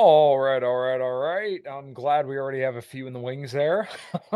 All right, all right, all right. I'm glad we already have a few in the wings there.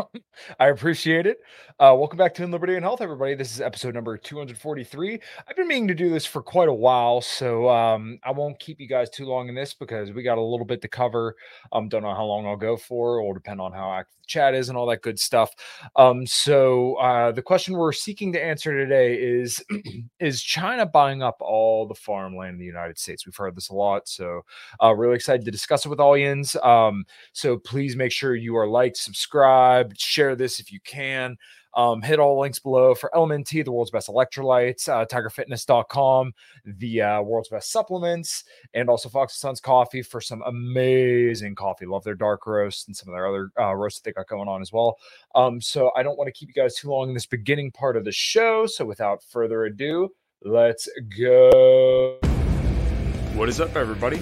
I appreciate it. Uh, welcome back to In Liberty and Health, everybody. This is episode number 243. I've been meaning to do this for quite a while, so um, I won't keep you guys too long in this because we got a little bit to cover. Um, don't know how long I'll go for. It will depend on how active the chat is and all that good stuff. Um, so uh, the question we're seeking to answer today is: Is China buying up all the farmland in the United States? We've heard this a lot, so uh, really excited to discuss it with audience. Um, so please make sure you are like, subscribe, share this if you can. Um, hit all links below for LMNT, the world's best electrolytes, uh, tigerfitness.com, the uh, world's best supplements, and also Fox and Sons Coffee for some amazing coffee. Love their dark roast and some of their other uh, roasts that they got going on as well. Um, so I don't want to keep you guys too long in this beginning part of the show. So without further ado, let's go. What is up, everybody?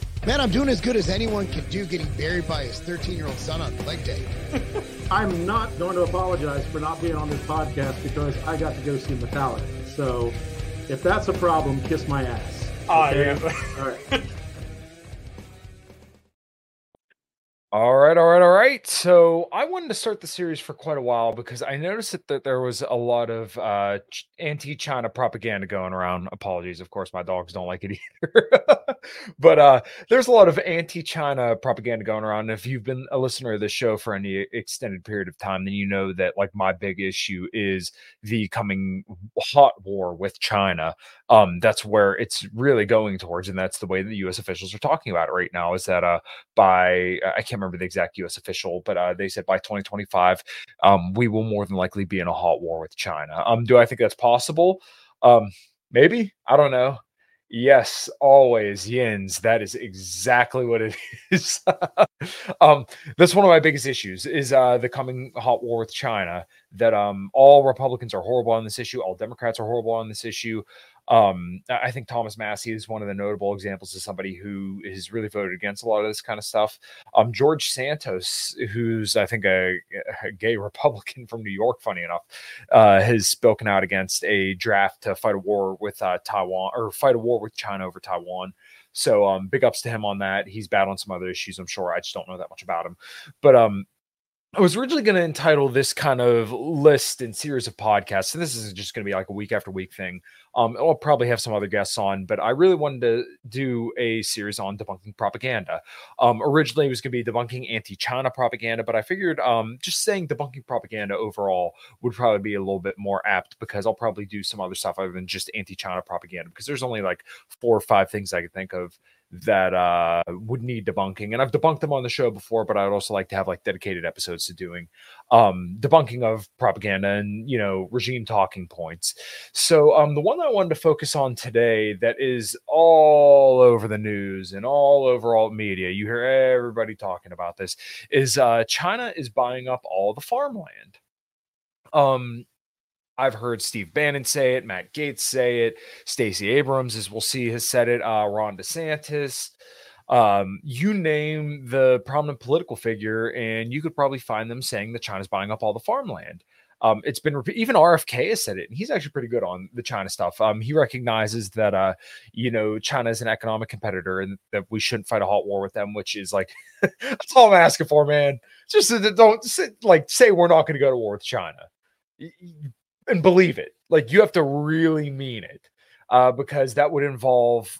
Man, I'm doing as good as anyone can do getting buried by his 13 year old son on leg day. I'm not going to apologize for not being on this podcast because I got to go see Metallica. So if that's a problem, kiss my ass. Okay? All right. All right, all right, all right. So I wanted to start the series for quite a while because I noticed that, that there was a lot of uh, anti-China propaganda going around. Apologies, of course, my dogs don't like it either. but uh, there's a lot of anti-China propaganda going around. And if you've been a listener of this show for any extended period of time, then you know that like my big issue is the coming hot war with China. Um, that's where it's really going towards, and that's the way that the U.S. officials are talking about it right now. Is that uh, by I can't remember the exact U.S. official, but uh, they said by 2025, um, we will more than likely be in a hot war with China. Um, do I think that's possible? Um, maybe I don't know. Yes, always yins. That is exactly what it is. um, that's one of my biggest issues is uh, the coming hot war with China. That um, all Republicans are horrible on this issue, all Democrats are horrible on this issue. Um, I think Thomas Massie is one of the notable examples of somebody who has really voted against a lot of this kind of stuff. Um, George Santos, who's I think a, a gay Republican from New York, funny enough, uh, has spoken out against a draft to fight a war with uh, Taiwan or fight a war with China over Taiwan. So um, big ups to him on that. He's battling some other issues, I'm sure. I just don't know that much about him. But um, I was originally going to entitle this kind of list and series of podcasts. So this is just going to be like a week after week thing. Um, I'll probably have some other guests on, but I really wanted to do a series on debunking propaganda. Um, originally, it was going to be debunking anti-China propaganda, but I figured um, just saying debunking propaganda overall would probably be a little bit more apt because I'll probably do some other stuff other than just anti-China propaganda because there's only like four or five things I could think of that uh, would need debunking. And I've debunked them on the show before, but I'd also like to have like dedicated episodes to doing um, debunking of propaganda and you know regime talking points. So um, the one that I wanted to focus on today that is all over the news and all over all media, you hear everybody talking about this, is uh, China is buying up all the farmland. Um, I've heard Steve Bannon say it, Matt Gaetz say it, Stacey Abrams, as we'll see, has said it, uh, Ron DeSantis. Um, you name the prominent political figure, and you could probably find them saying that China's buying up all the farmland. Um, it's been even RFK has said it, and he's actually pretty good on the China stuff. Um, he recognizes that uh, you know China is an economic competitor, and that we shouldn't fight a hot war with them, which is like that's all I'm asking for, man. Just don't like say we're not going to go to war with China and believe it. Like you have to really mean it, uh, because that would involve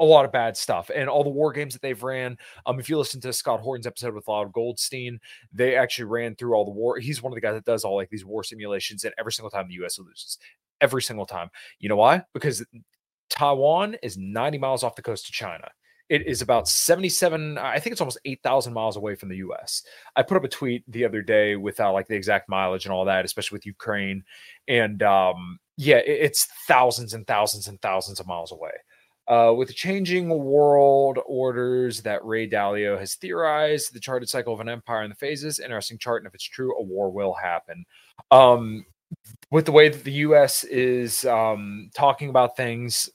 a lot of bad stuff and all the war games that they've ran. Um, if you listen to Scott Horton's episode with Lyle Goldstein, they actually ran through all the war. He's one of the guys that does all like these war simulations, and every single time the U.S. loses, every single time. You know why? Because Taiwan is 90 miles off the coast of China. It is about 77, I think it's almost 8,000 miles away from the US. I put up a tweet the other day with uh, like the exact mileage and all that, especially with Ukraine. And um, yeah, it, it's thousands and thousands and thousands of miles away. Uh, with the changing world orders that Ray Dalio has theorized, the charted cycle of an empire and the phases, interesting chart. And if it's true, a war will happen. Um, with the way that the U.S. is um, talking about things,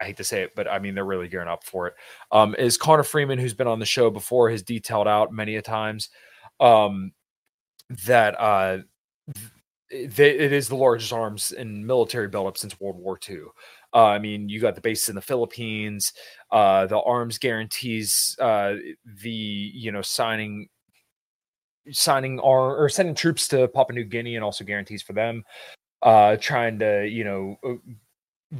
I hate to say it, but I mean they're really gearing up for it. Um, is Connor Freeman, who's been on the show before, has detailed out many a times um, that uh, it is the largest arms and military buildup since World War II. Uh, I mean, you got the base in the Philippines. Uh, the arms guarantees uh, the you know signing signing our or sending troops to Papua New Guinea and also guarantees for them. Uh, trying to you know uh,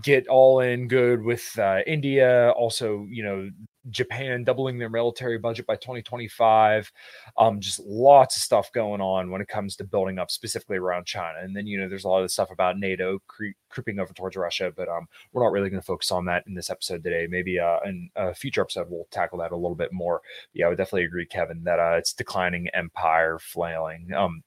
get all in good with uh, India. Also, you know, Japan doubling their military budget by 2025. Um, just lots of stuff going on when it comes to building up specifically around China. And then, you know, there's a lot of stuff about NATO cre- creeping over towards Russia, but um, we're not really going to focus on that in this episode today. Maybe uh, in a future episode, we'll tackle that a little bit more. Yeah, I would definitely agree, Kevin, that uh, it's declining empire flailing. Um,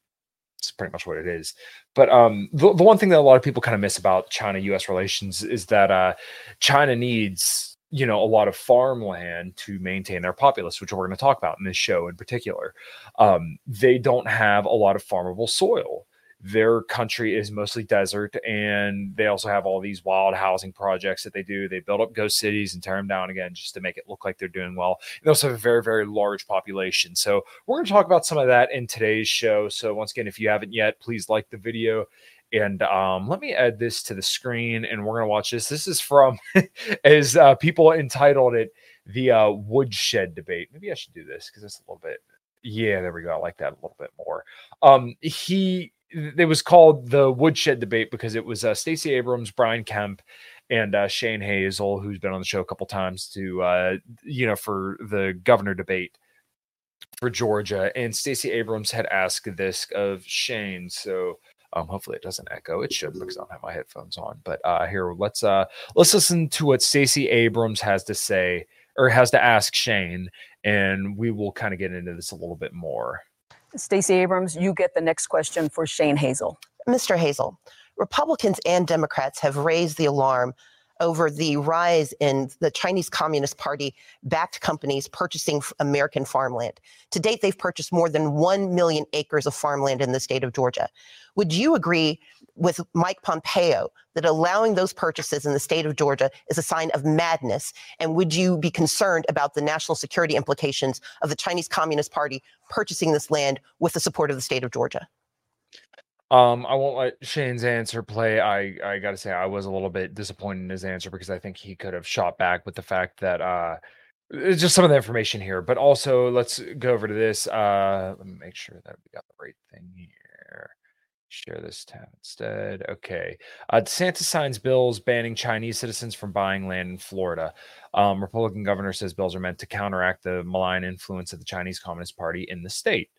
it's pretty much what it is. But um, the, the one thing that a lot of people kind of miss about China US relations is that uh, China needs you know a lot of farmland to maintain their populace which we're going to talk about in this show in particular um, they don't have a lot of farmable soil their country is mostly desert and they also have all these wild housing projects that they do they build up ghost cities and tear them down again just to make it look like they're doing well they also have a very very large population so we're going to talk about some of that in today's show so once again if you haven't yet please like the video and um, let me add this to the screen and we're going to watch this. This is from, as uh, people entitled it, the uh, woodshed debate. Maybe I should do this because it's a little bit, yeah, there we go. I like that a little bit more. Um, he, it was called the woodshed debate because it was uh, Stacey Abrams, Brian Kemp, and uh, Shane Hazel, who's been on the show a couple times to, uh, you know, for the governor debate for Georgia. And Stacey Abrams had asked this of Shane. So um, hopefully it doesn't echo. It should because I don't have my headphones on. But uh, here, let's uh, let's listen to what Stacey Abrams has to say or has to ask Shane, and we will kind of get into this a little bit more. Stacey Abrams, you get the next question for Shane Hazel. Mr. Hazel, Republicans and Democrats have raised the alarm over the rise in the Chinese Communist Party backed companies purchasing American farmland. To date, they've purchased more than 1 million acres of farmland in the state of Georgia. Would you agree with Mike Pompeo that allowing those purchases in the state of Georgia is a sign of madness? And would you be concerned about the national security implications of the Chinese Communist Party purchasing this land with the support of the state of Georgia? Um, I won't let Shane's answer play. I I gotta say I was a little bit disappointed in his answer because I think he could have shot back with the fact that uh just some of the information here. But also let's go over to this. Uh let me make sure that we got the right thing here. Share this tab instead. Okay. Uh, DeSantis signs bills banning Chinese citizens from buying land in Florida. Um, Republican governor says bills are meant to counteract the malign influence of the Chinese Communist Party in the state.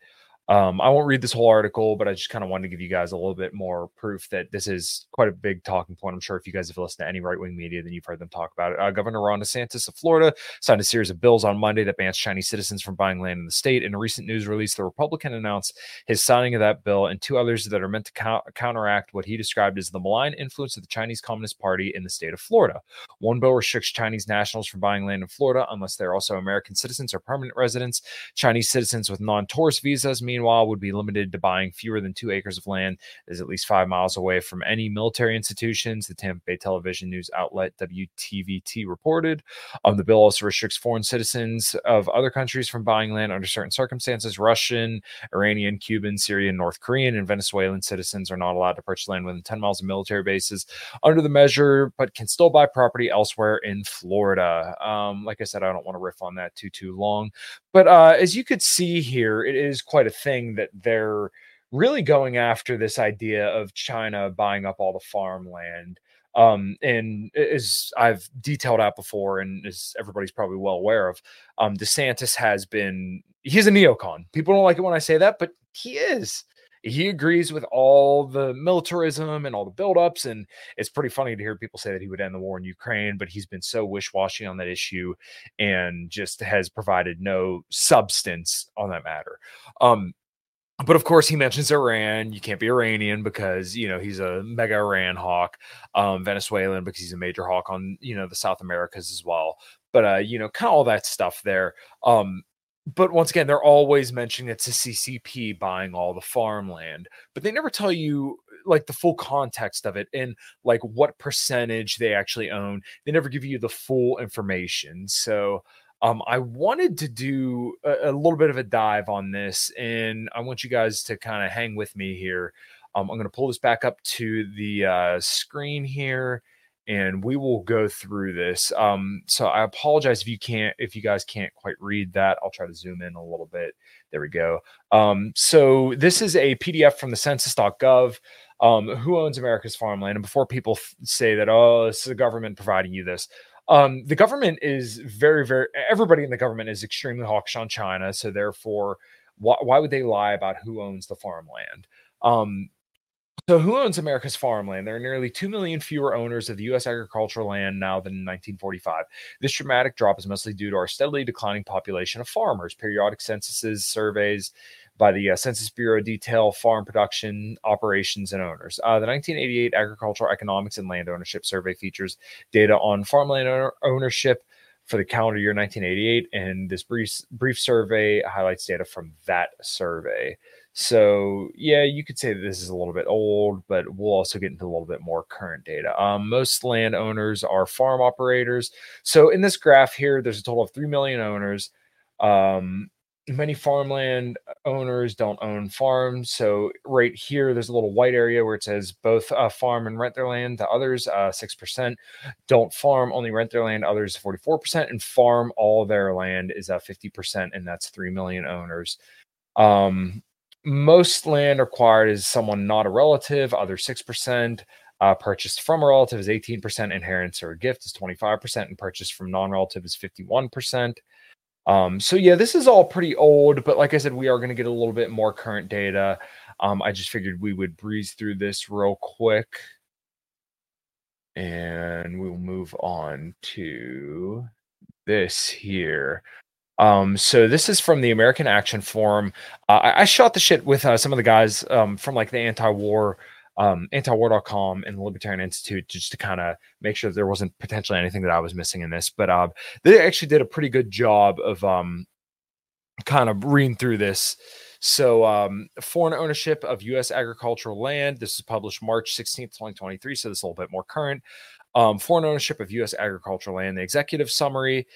Um, I won't read this whole article, but I just kind of wanted to give you guys a little bit more proof that this is quite a big talking point. I'm sure if you guys have listened to any right wing media, then you've heard them talk about it. Uh, Governor Ron DeSantis of Florida signed a series of bills on Monday that bans Chinese citizens from buying land in the state. In a recent news release, the Republican announced his signing of that bill and two others that are meant to counteract what he described as the malign influence of the Chinese Communist Party in the state of Florida. One bill restricts Chinese nationals from buying land in Florida unless they're also American citizens or permanent residents. Chinese citizens with non tourist visas, meanwhile, would be limited to buying fewer than two acres of land is at least five miles away from any military institutions, the Tampa Bay television news outlet WTVT reported. Um, the bill also restricts foreign citizens of other countries from buying land under certain circumstances. Russian, Iranian, Cuban, Syrian, North Korean, and Venezuelan citizens are not allowed to purchase land within 10 miles of military bases under the measure, but can still buy property elsewhere in Florida. Um, like I said, I don't want to riff on that too, too long. But uh, as you could see here, it is quite a thing that they're really going after this idea of China buying up all the farmland. Um, and as I've detailed out before, and as everybody's probably well aware of, um, DeSantis has been he's a neocon. People don't like it when I say that, but he is. He agrees with all the militarism and all the buildups, and it's pretty funny to hear people say that he would end the war in Ukraine, but he's been so wish-washy on that issue and just has provided no substance on that matter. Um, but of course, he mentions Iran. You can't be Iranian because you know he's a mega Iran hawk. Um, Venezuelan because he's a major hawk on you know the South Americas as well. But uh, you know, kind of all that stuff there. Um, but once again, they're always mentioning it's a CCP buying all the farmland, but they never tell you like the full context of it and like what percentage they actually own. They never give you the full information. So um, I wanted to do a, a, little bit of a dive on this, and I want you guys to kind of hang with me here. Um, I'm going to pull this back up to the uh, screen here, and we will go through this. Um, so I apologize if you can't, if you guys can't quite read that. I'll try to zoom in a little bit. There we go. Um, so this is a PDF from the Census.gov. Um, who owns America's farmland? And before people f- say that, oh, this is the government providing you this, um, the government is very, very, everybody in the government is extremely hawkish on China. So therefore, why, why would they lie about who owns the farmland? Um, so, who owns America's farmland? There are nearly 2 million fewer owners of the U.S. agricultural land now than in 1945. This dramatic drop is mostly due to our steadily declining population of farmers. Periodic censuses, surveys, by the uh, Census Bureau detail farm production, operations, and owners. Uh, the 1988 Agricultural Economics and Land Ownership Survey features data on farmland owner- ownership for the calendar year 1988, and this brief brief survey highlights data from that survey. So yeah, you could say that this is a little bit old, but we'll also get into a little bit more current data. Um, most landowners are farm operators. So in this graph here, there's a total of three million owners. Um, many farmland owners don't own farms. So right here, there's a little white area where it says both uh, farm and rent their land. The others, uh, 6%, don't farm, only rent their land. Others, 44%, and farm all their land is uh, 50%, and that's 3 million owners. Um, most land acquired is someone not a relative, other 6%. Uh, purchased from a relative is 18%, inheritance or gift is 25%, and purchased from non relative is 51%. Um, so yeah, this is all pretty old, but like I said, we are going to get a little bit more current data. Um, I just figured we would breeze through this real quick. And we'll move on to this here. Um, so this is from the American Action Forum. Uh, I, I, shot the shit with uh, some of the guys um, from like the anti-war um, antiwar.com and the Libertarian Institute just to kind of make sure there wasn't potentially anything that I was missing in this. But uh, they actually did a pretty good job of um, kind of reading through this. So, um, foreign ownership of U.S. agricultural land. This is published March 16th, 2023. So, this is a little bit more current. Um, foreign ownership of U.S. agricultural land. The executive summary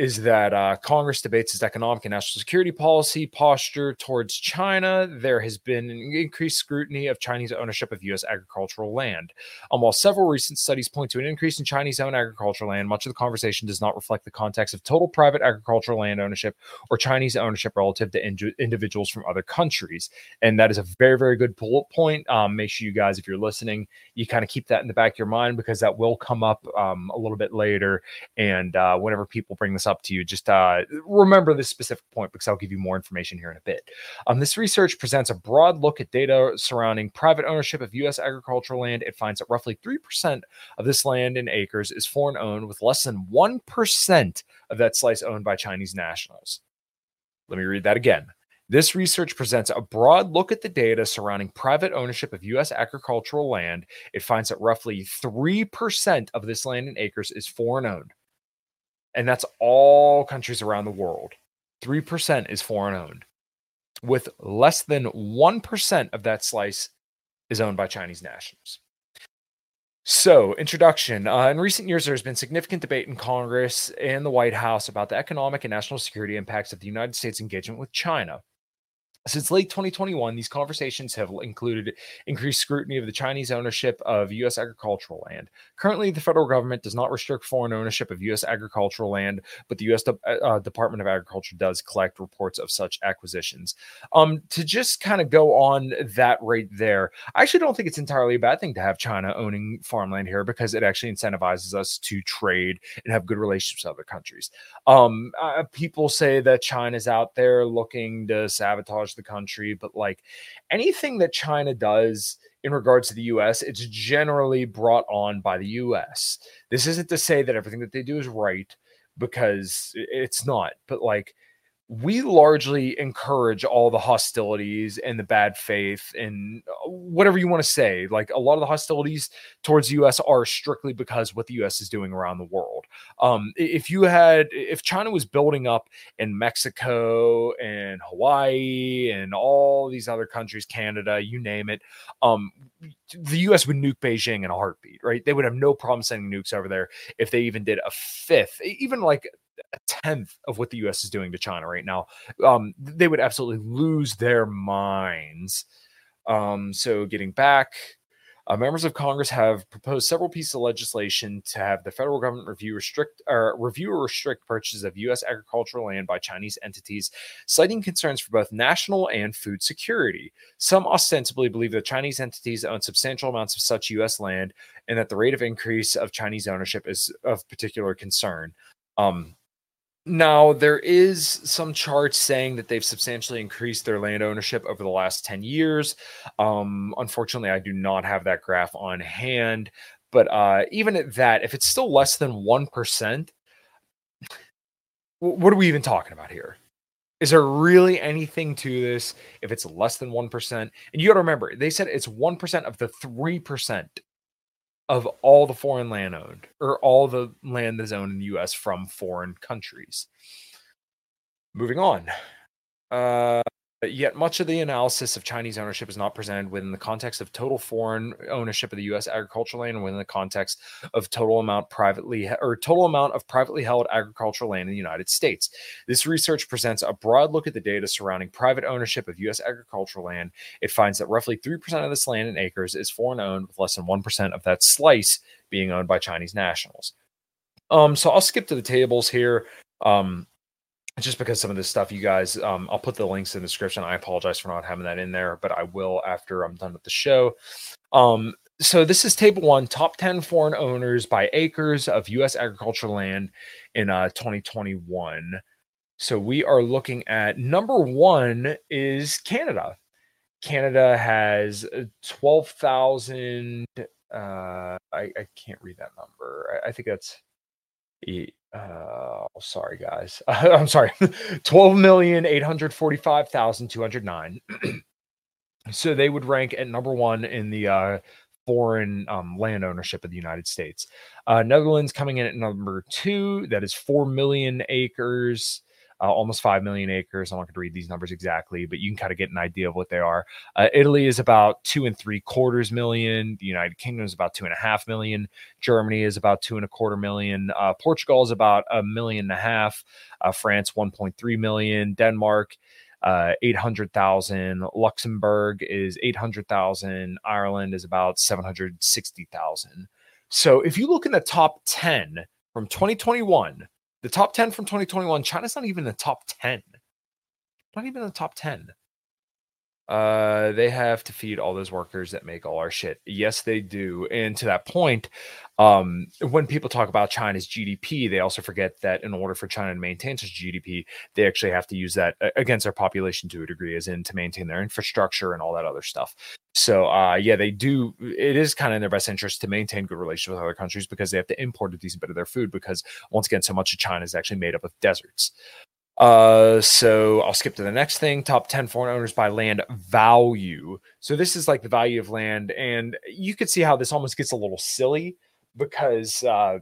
is that uh, Congress debates its economic and national security policy posture towards China. There has been an increased scrutiny of Chinese ownership of U.S. agricultural land. Um, while several recent studies point to an increase in Chinese owned agricultural land, much of the conversation does not reflect the context of total private agricultural land ownership or Chinese ownership relative to in- individuals from other countries. And that is a very, very good point. Um, make sure you guys, if you're listening, you kind of keep that in the back of your mind because that will come up um, a little bit later. And uh, whenever people bring this up to you. Just uh, remember this specific point because I'll give you more information here in a bit. Um, this research presents a broad look at data surrounding private ownership of U.S. agricultural land. It finds that roughly 3% of this land in acres is foreign owned, with less than 1% of that slice owned by Chinese nationals. Let me read that again. This research presents a broad look at the data surrounding private ownership of U.S. agricultural land. It finds that roughly 3% of this land in acres is foreign owned, and that's all countries around the world. 3% is foreign owned, with less than 1% of that slice is owned by Chinese nationals. So, introduction. Uh, in recent years, there's been significant debate in Congress and the White House about the economic and national security impacts of the United States' engagement with China. Since late 2021, these conversations have included increased scrutiny of the Chinese ownership of U.S. agricultural land. Currently, the federal government does not restrict foreign ownership of U.S. agricultural land, but the U.S. De- uh, uh, Department of Agriculture does collect reports of such acquisitions. Um, to just kind of go on that right there, I actually don't think it's entirely a bad thing to have China owning farmland here because it actually incentivizes us to trade and have good relationships with other countries. Um, uh, people say that China's out there looking to sabotage the country, but like anything that China does in regards to the US, it's generally brought on by the US. This isn't to say that everything that they do is right because it's not, but like we largely encourage all the hostilities and the bad faith and uh, whatever you want to say. Like a lot of the hostilities towards the US are strictly because what the US is doing around the world. Um, if you had, if China was building up in Mexico and Hawaii and all these other countries, Canada, you name it, um, the US would nuke Beijing in a heartbeat, right? They would have no problem sending nukes over there if they even did a fifth, even like a tenth of what the US is doing to China right now. Um, they would absolutely lose their minds. Um, so getting back, uh, members of Congress have proposed several pieces of legislation to have the federal government review restrict or review or restrict purchases of U.S. agricultural land by Chinese entities, citing concerns for both national and food security. Some ostensibly believe that Chinese entities own substantial amounts of such U.S. land, and that the rate of increase of Chinese ownership is of particular concern. Um, now, there is some charts saying that they've substantially increased their land ownership over the last 10 years. Um, unfortunately, I do not have that graph on hand. But uh, even at that, if it's still less than 1%, what are we even talking about here? Is there really anything to this if it's less than 1%? And you got to remember, they said it's 1% of the 3% of all the foreign land owned or all the land that's owned in the US from foreign countries. Moving on. Uh, Yet much of the analysis of Chinese ownership is not presented within the context of total foreign ownership of the U.S. agricultural land and within the context of total amount privately or total amount of privately held agricultural land in the United States. This research presents a broad look at the data surrounding private ownership of U.S. agricultural land. It finds that roughly 3% of this land in acres is foreign owned, with less than 1% of that slice being owned by Chinese nationals. Um, so I'll skip to the tables here. Um, just because some of this stuff you guys um, i'll put the links in the description. I apologize for not having that in there but i will after i'm done with the show. Um, so this is table one top 10 foreign owners by acres of u.s agricultural land in uh, 2021 so we are looking at number one is canada. Canada has uh, 12000 uh, I, I can't read that number. I, I think that's uh sorry guys. I'm sorry. 12 million 845,209 so they would rank at number 1 in the uh foreign um, land ownership of the United States. Uh, Netherlands coming in at number two, that is 4 million acres uh, almost 5 million acres. I'm not going to read these numbers exactly, but you can kind of get an idea of what they are. Uh, Italy is about two and three quarters million. The United Kingdom is about two and a half million. Germany is about two and a quarter million. Uh, Portugal is about a million and a half. Uh, France, 1.3 million. Denmark, uh, 800,000. Luxembourg is 800,000. Ireland is about 760,000. So if you look in the top 10 from 2021, the top 10 from 2021, China's not even in the top 10. Not even in the top 10. Uh, they have to feed all those workers that make all our shit. Yes, they do. And to that point, um, when people talk about China's GDP, they also forget that in order for China to maintain such GDP, they actually have to use that against their population to a degree, as in to maintain their infrastructure and all that other stuff. So, uh, yeah, they do. It is kind of in their best interest to maintain good relations with other countries because they have to import a decent bit of their food because, once again, so much of China is actually made up of deserts. Uh, so I'll skip to the next thing. Top 10 foreign owners by land value. So this is like the value of land, and you could see how this almost gets a little silly because uh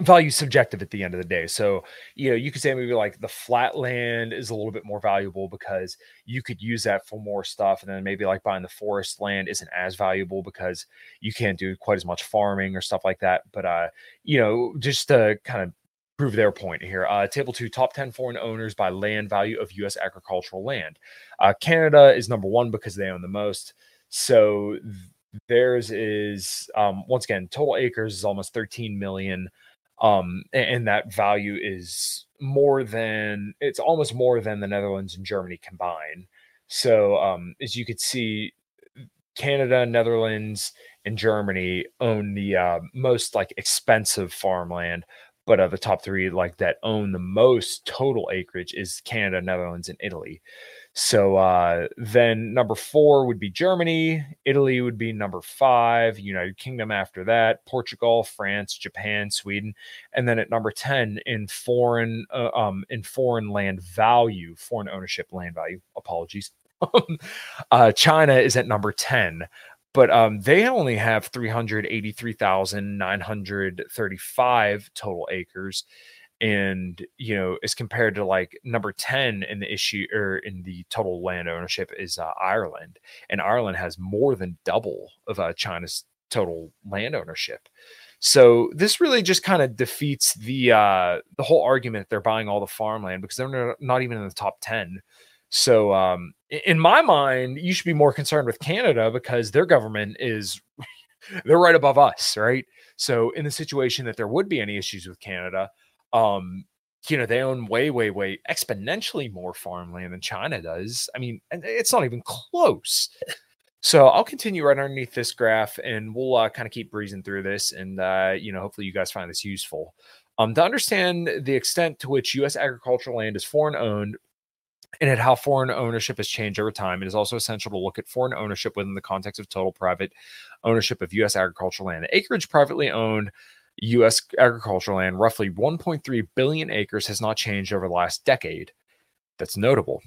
value subjective at the end of the day. So, you know, you could say maybe like the flat land is a little bit more valuable because you could use that for more stuff. And then maybe like buying the forest land isn't as valuable because you can't do quite as much farming or stuff like that. But, uh, you know, just to kind of prove their point here. Uh, table two, top 10 foreign owners by land value of U.S. agricultural land. Uh, Canada is number one because they own the most. So theirs is, um, once again, total acres is almost 13 million. Um, and, and that value is more than, it's almost more than the Netherlands and Germany combined. So um, as you could see, Canada, Netherlands, and Germany own the uh, most like expensive farmland, but uh, the top three like that own the most total acreage is Canada, Netherlands, and Italy. So uh, then number four would be Germany, Italy would be number five, United Kingdom after that, Portugal, France, Japan, Sweden, and then at number ten in foreign uh, um, in foreign land value, foreign ownership land value. Apologies. uh, China is at number ten, but um, they only have three hundred eighty three thousand nine hundred thirty five total acres and you know as compared to like number 10 in the issue or in the total land ownership is uh, ireland and ireland has more than double of uh, china's total land ownership. So this really just kind of defeats the uh the whole argument that they're buying all the farmland because they're not even in the top 10 so um in my mind you should be more concerned with canada because their government is they're right above us right so in the situation that there would be any issues with canada um, you know, they own way, way, way exponentially more farmland than China does. I mean, it's not even close. So I'll continue right underneath this graph and we'll uh, kind of keep breezing through this. And, uh, you know, hopefully you guys find this useful. Um, to understand the extent to which U.S. agricultural land is foreign owned and at how foreign ownership has changed over time, it is also essential to look at foreign ownership within the context of total private ownership of U.S. agricultural land. Acreage privately owned U.S. agricultural land, roughly 1.3 billion acres, has not changed over the last decade. That's notable.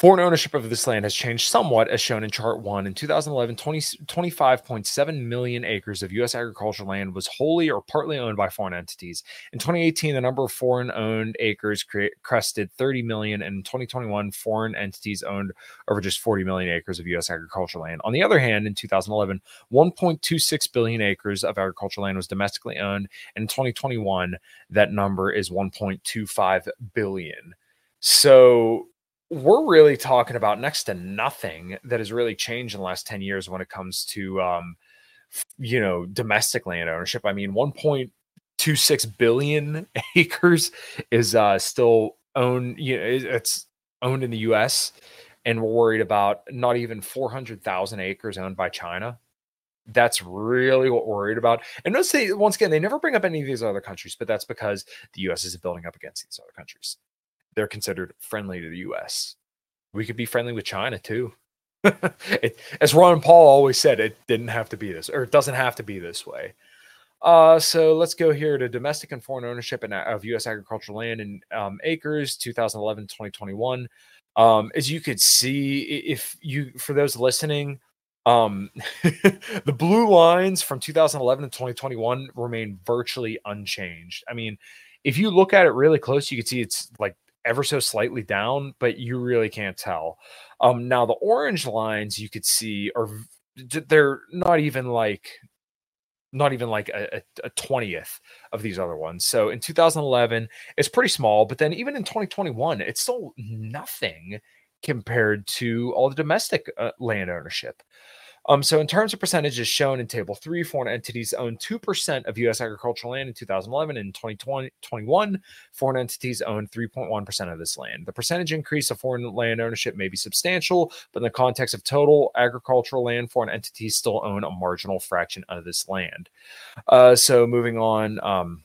Foreign ownership of this land has changed somewhat, as shown in Chart 1. In 2011, 20, 25.7 million acres of U.S. agricultural land was wholly or partly owned by foreign entities. In 2018, the number of foreign owned acres cre- crested 30 million, and in 2021, foreign entities owned over just 40 million acres of U.S. agricultural land. On the other hand, in 2011, 1.26 billion acres of agricultural land was domestically owned, and in 2021, that number is 1.25 billion. So we're really talking about next to nothing that has really changed in the last 10 years when it comes to um, you know domestic land ownership. I mean 1.26 billion acres is uh, still owned you know it's owned in the us and we're worried about not even 400,000 acres owned by china. That's really what we're worried about. And notice they once again they never bring up any of these other countries, but that's because the US is building up against these other countries they're considered friendly to the US. We could be friendly with China too. it, as Ron Paul always said, it didn't have to be this, or it doesn't have to be this way. Uh, so let's go here to domestic and foreign ownership of U.S. agricultural land in um, acres, 2011 2021. Um, as you could see, if you for those listening, um, the blue lines from 2011 to 2021 remain virtually unchanged. I mean, if you look at it really close, you can see it's like ever so slightly down, but you really can't tell. Um, now the orange lines you could see are they're not even like not even like a, a, 20th of these other ones. So in 2011, it's pretty small, but then even in 2021, it's still nothing compared to all the domestic uh, land ownership. Um, so in terms of percentages shown in table three, foreign entities own 2% of U.S. agricultural land in 2011 and 2021, foreign entities own 3.1% of this land. The percentage increase of foreign land ownership may be substantial, but in the context of total agricultural land, foreign entities still own a marginal fraction of this land. Uh, so moving on, um,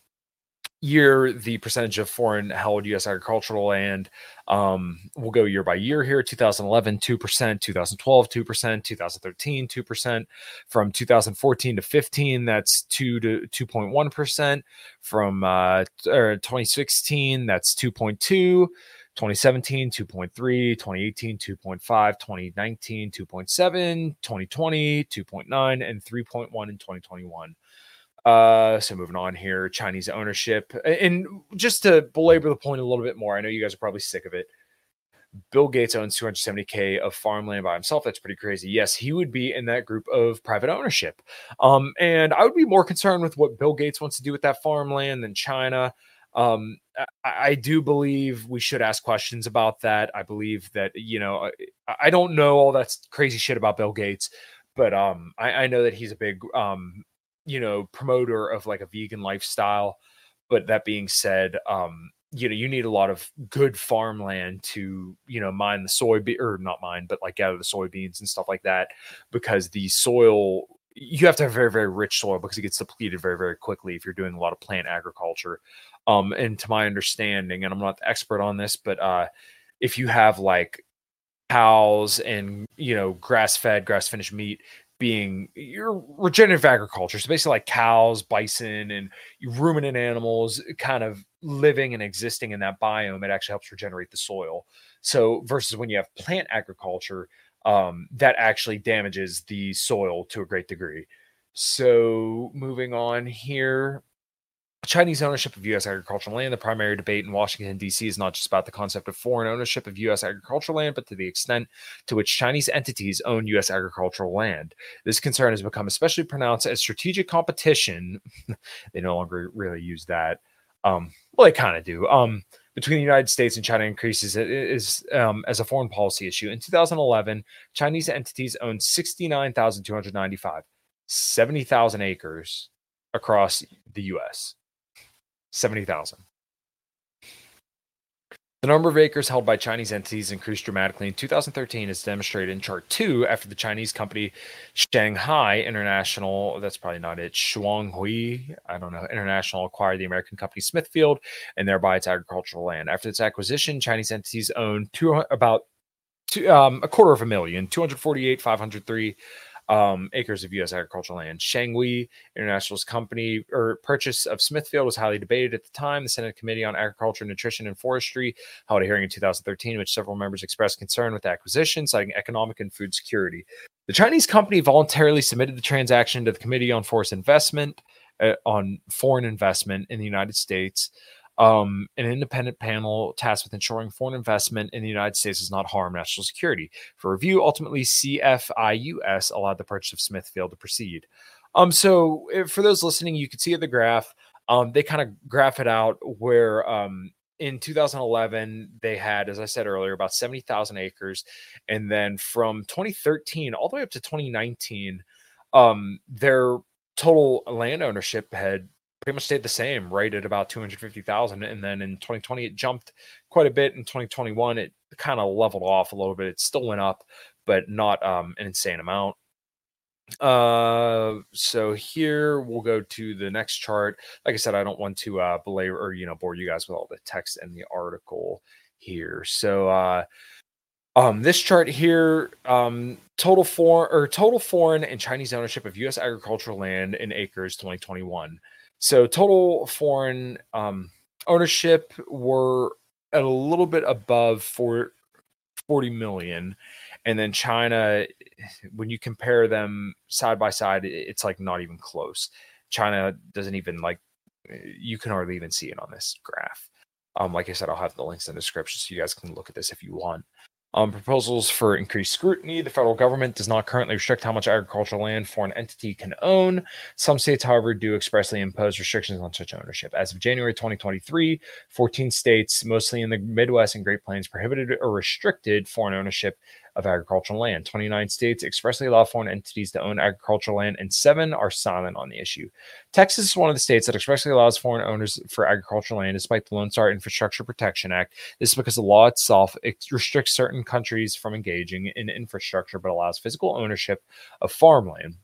year the percentage of foreign held U.S. agricultural land. Um, we'll go year by year here 2011, 2%, 2012, 2%, 2013, 2%. From 2014 to 15, that's 2 to 2.1%. From uh, 2016, that's 2.2. 2017 2.3 2018 2.5 2019 2.7 2020 2.9 and 3.1 in 2021 uh, so moving on here, Chinese ownership, and just to belabor the point a little bit more, I know you guys are probably sick of it. Bill Gates owns 270k of farmland by himself. That's pretty crazy. Yes, he would be in that group of private ownership. Um, and I would be more concerned with what Bill Gates wants to do with that farmland than China. Um, I, I, do believe we should ask questions about that. I believe that you know, I, I don't know all that crazy shit about Bill Gates, but um, I, I know that he's a big um you know promoter of like a vegan lifestyle but that being said um you know you need a lot of good farmland to you know mine the soy or not mine but like of the soybeans and stuff like that because the soil you have to have very very rich soil because it gets depleted very very quickly if you're doing a lot of plant agriculture. Um, and to my understanding, and I'm not the expert on this, but uh, if you have like cows and you know grass fed, grass finished meat being your regenerative agriculture, so basically like cows, bison, and ruminant animals, kind of living and existing in that biome, it actually helps regenerate the soil. So versus when you have plant agriculture, um, that actually damages the soil to a great degree. So moving on here, Chinese ownership of U.S. agricultural land. The primary debate in Washington, D.C. is not just about the concept of foreign ownership of U.S. agricultural land, but to the extent to which Chinese entities own U.S. agricultural land. This concern has become especially pronounced as strategic competition. they no longer really use that. Um, well, they kind of do. Um, between the United States and China increases is um, as a foreign policy issue. In 2011, Chinese entities owned 69,295, 70,000 acres across the U.S. 70,000. The number of acres held by Chinese entities increased dramatically in 2013, as demonstrated in Chart 2, after the Chinese company Shanghai International, that's probably not it, Shuanghui, I don't know, International acquired the American company Smithfield and thereby its agricultural land. After its acquisition, Chinese entities owned two, about two, um, a quarter of a million, 248, 503 um, acres of U.S. agricultural land. Shuanghui International's company or purchase of Smithfield was highly debated at the time. The Senate Committee on Agriculture, Nutrition, and Forestry held a hearing in 2013 in which several members expressed concern with the acquisition, citing economic and food security. The Chinese company voluntarily submitted the transaction to the Committee on Forest Investment. Uh, on foreign investment in the United States, um, an independent panel tasked with ensuring foreign investment in the United States does not harm national security. For review, ultimately, CFIUS allowed the purchase of Smithfield to proceed. Um, so if, for those listening, you can see the graph. Um, they kind of graph it out where um, in 2011 they had, as I said earlier, about 70,000 acres, and then from 2013 all the way up to 2019, um, their total land ownership had pretty much stayed the same, right at about 250,000. And then in 2020, it jumped quite a bit. In 2021, it kind of leveled off a little bit. It still went up, but not um, an insane amount. Uh, so here we'll go to the next chart. Like I said, I don't want to uh, belabor or you know bore you guys with all the text in the article here. So uh, um, this chart here, um, total foreign or total foreign and Chinese ownership of U.S. agricultural land in acres 2021. So total foreign um, ownership were at a little bit above for 40 million. And then China, when you compare them side by side, it's like not even close. China doesn't even like, you can hardly even see it on this graph. Um, like I said, I'll have the links in the description so you guys can look at this if you want. Um, proposals for increased scrutiny. The federal government does not currently restrict how much agricultural land foreign entity can own. Some states, however, do expressly impose restrictions on such ownership. As of January 2023, 14 states, mostly in the Midwest and Great Plains, prohibited or restricted foreign ownership of agricultural land. 29 states expressly allow foreign entities to own agricultural land, and seven are silent on the issue. Texas is one of the states that expressly allows foreign owners for agricultural land, despite the Lone Star Infrastructure Protection Act. This is because the law itself restricts certain countries from engaging in infrastructure, but allows physical ownership of farmland.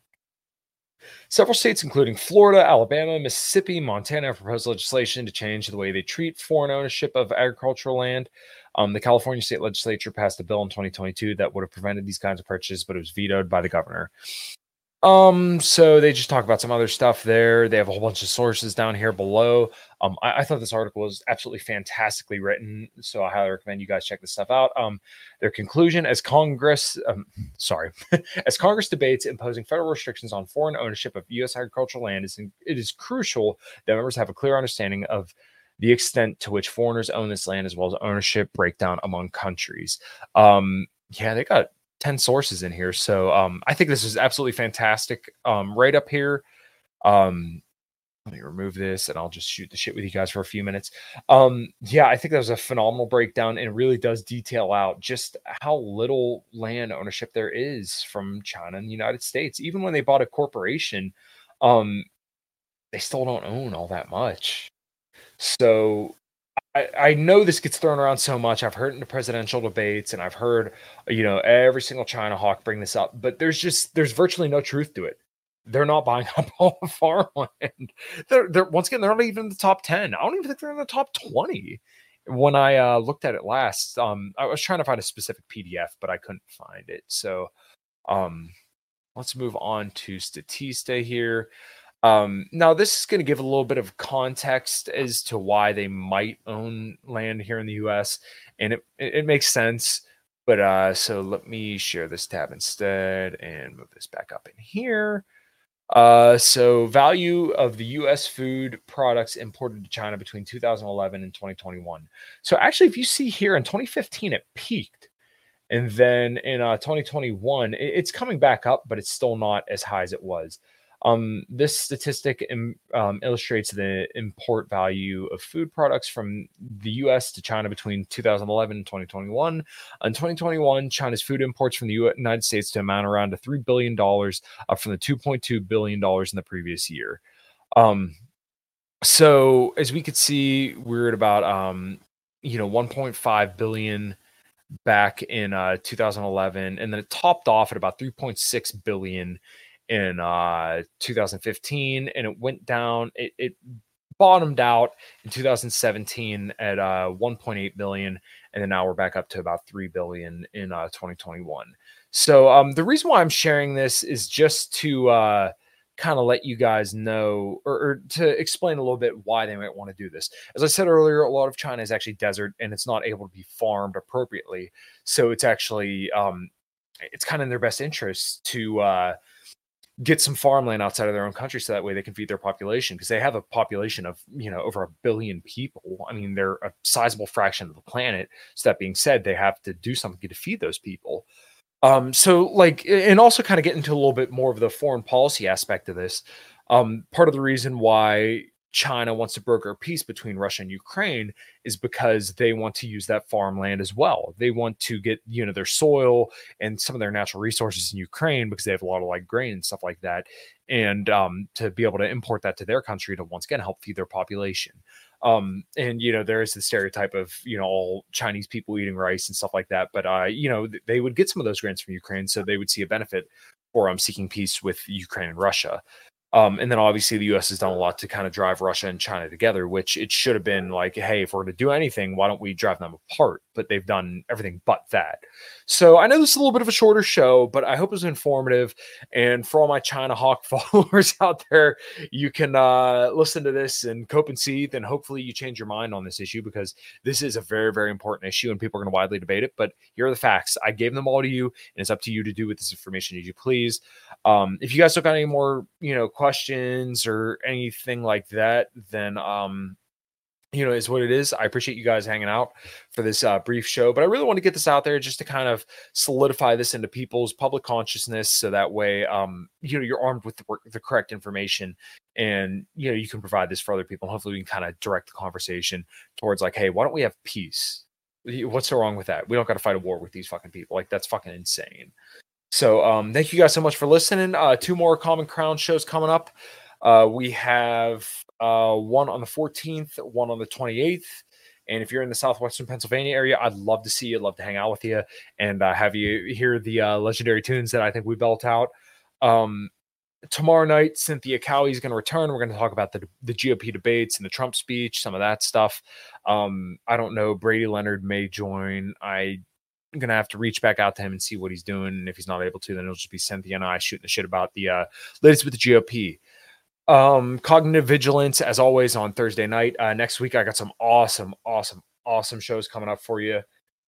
Several states, including Florida, Alabama, Mississippi, Montana, have proposed legislation to change the way they treat foreign ownership of agricultural land. Um, the California state legislature passed a bill in 2022 that would have prevented these kinds of purchases, but it was vetoed by the governor. Um, so they just talk about some other stuff there. They have a whole bunch of sources down here below. Um, I, I, thought this article was absolutely fantastically written, so I highly recommend you guys check this stuff out. Um, their conclusion as Congress, um, sorry, as Congress debates imposing federal restrictions on foreign ownership of U.S. agricultural land, is it is crucial that members have a clear understanding of the extent to which foreigners own this land, as well as ownership breakdown among countries. Um, yeah, they got 10 sources in here. So um, I think this is absolutely fantastic. Um, right up here. Um, let me remove this and I'll just shoot the shit with you guys for a few minutes. Um, yeah, I think that was a phenomenal breakdown and really does detail out just how little land ownership there is from China and the United States. Even when they bought a corporation, um, they still don't own all that much. So I, I know this gets thrown around so much. I've heard it in the presidential debates and I've heard, you know, every single China hawk bring this up, but there's just, there's virtually no truth to it. they're not buying up all the farmland. They're, they're once again, they're not even in the top 10. I don't even think they're in the top 20. When I uh, looked at it last, um, I was trying to find a specific PDF, but I couldn't find it. So um, let's move on to Statista here. Um, now, this is going to give a little bit of context as to why they might own land here in the US, and it, it, makes sense. But uh, so let me share this tab instead and move this back up in here. Uh, so value of the U.S. food products imported to China between 2011 and 2021. So actually, if you see here in 2015, it peaked, and then in uh, 2021, it, it's coming back up, but it's still not as high as it was. Um, this statistic um, illustrates the import value of food products from the US to China between 2011 and 2021. In 2021, China's food imports from the United States to amount around to $3 billion, up from the $2.2 billion in the previous year. Um, so as we could see, we're at about, um, you know, 1.5 billion back in uh, 2011, and then it topped off at about 3.6 billion in uh, 2015, and it went down. It, it bottomed out in 2017 at uh, 1.8 billion, and then now we're back up to about 3 billion in uh, 2021. So um, the reason why I'm sharing this is just to uh, kind of let you guys know or, or, to explain a little bit why they might want to do this. As I said earlier, a lot of China is actually desert and it's not able to be farmed appropriately. So it's actually um, it's kind of in their best interest to uh, get some farmland outside of their own country so that way they can feed their population because they have a population of you know over a billion people. I mean they're a sizable fraction of the planet. So that being said they have to do something to feed those people. Um so like and also kind of get into a little bit more of the foreign policy aspect of this. Um part of the reason why China wants to broker peace between Russia and Ukraine is because they want to use that farmland as well. They want to get, you know, their soil and some of their natural resources in Ukraine because they have a lot of like grain and stuff like that. And um, to be able to import that to their country to once again help feed their population. Um, and you know, there is the stereotype of, you know, all Chinese people eating rice and stuff like that. But uh, you know, they would get some of those grains from Ukraine, so they would see a benefit for um seeking peace with Ukraine and Russia. Um, and then obviously the U.S. has done a lot to kind of drive Russia and China together, which it should have been like, hey, if we're going to do anything, why don't we drive them apart? But they've done everything but that. So I know this is a little bit of a shorter show, but I hope it was informative. And for all my China Hawk followers out there, you can uh, listen to this and cope and seethe, and hopefully you change your mind on this issue because this is a very, very important issue, and people are going to widely debate it. But here are the facts. I gave them all to you, and it's up to you to do with this information as you please. Um, if you guys don't got any more, you know, questions or anything like that, then um, you know, is what it is. I appreciate you guys hanging out for this uh, brief show, but I really want to get this out there just to kind of solidify this into people's public consciousness, so that way, um, you know, you're armed with the, the correct information, and you know, you can provide this for other people. And hopefully, we can kind of direct the conversation towards like, hey, why don't we have peace? What's so wrong with that? We don't got to fight a war with these fucking people. Like that's fucking insane. So um, thank you guys so much for listening. Uh, two more Common Crown shows coming up. Uh, we have uh, one on the 14th, one on the 28th. And if you're in the southwestern Pennsylvania area, I'd love to see you, I'd love to hang out with you, and uh, have you hear the uh, legendary tunes that I think we belt out. Um, tomorrow night, Cynthia Cowie is going to return. We're going to talk about the the GOP debates and the Trump speech, some of that stuff. Um, I don't know. Brady Leonard may join. I I'm gonna have to reach back out to him and see what he's doing. And if he's not able to, then it'll just be Cynthia and I shooting the shit about the uh, latest with the GOP. Um, cognitive vigilance, as always, on Thursday night. Uh, next week, I got some awesome, awesome, awesome shows coming up for you.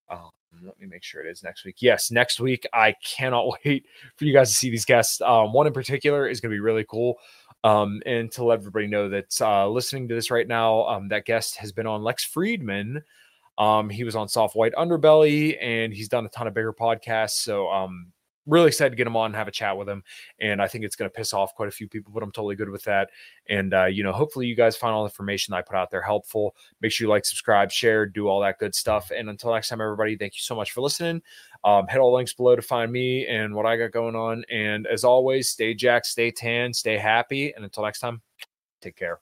Um, let me make sure it is next week. Yes, next week. I cannot wait for you guys to see these guests. Um, one in particular is going to be really cool. Um, and to let everybody know that uh, listening to this right now, um, that guest has been on Lex Fridman. um, he was on Soft White Underbelly, and he's done a ton of bigger podcasts. So, um, really excited to get him on and have a chat with him. And I think it's going to piss off quite a few people, but I'm totally good with that. And, uh, you know, hopefully you guys find all the information I put out there helpful. Make sure you like, subscribe, share, do all that good stuff. And until next time, everybody, thank you so much for listening. Um, hit all links below to find me and what I got going on. And as always, stay jacked, stay tan, stay happy. And until next time, take care.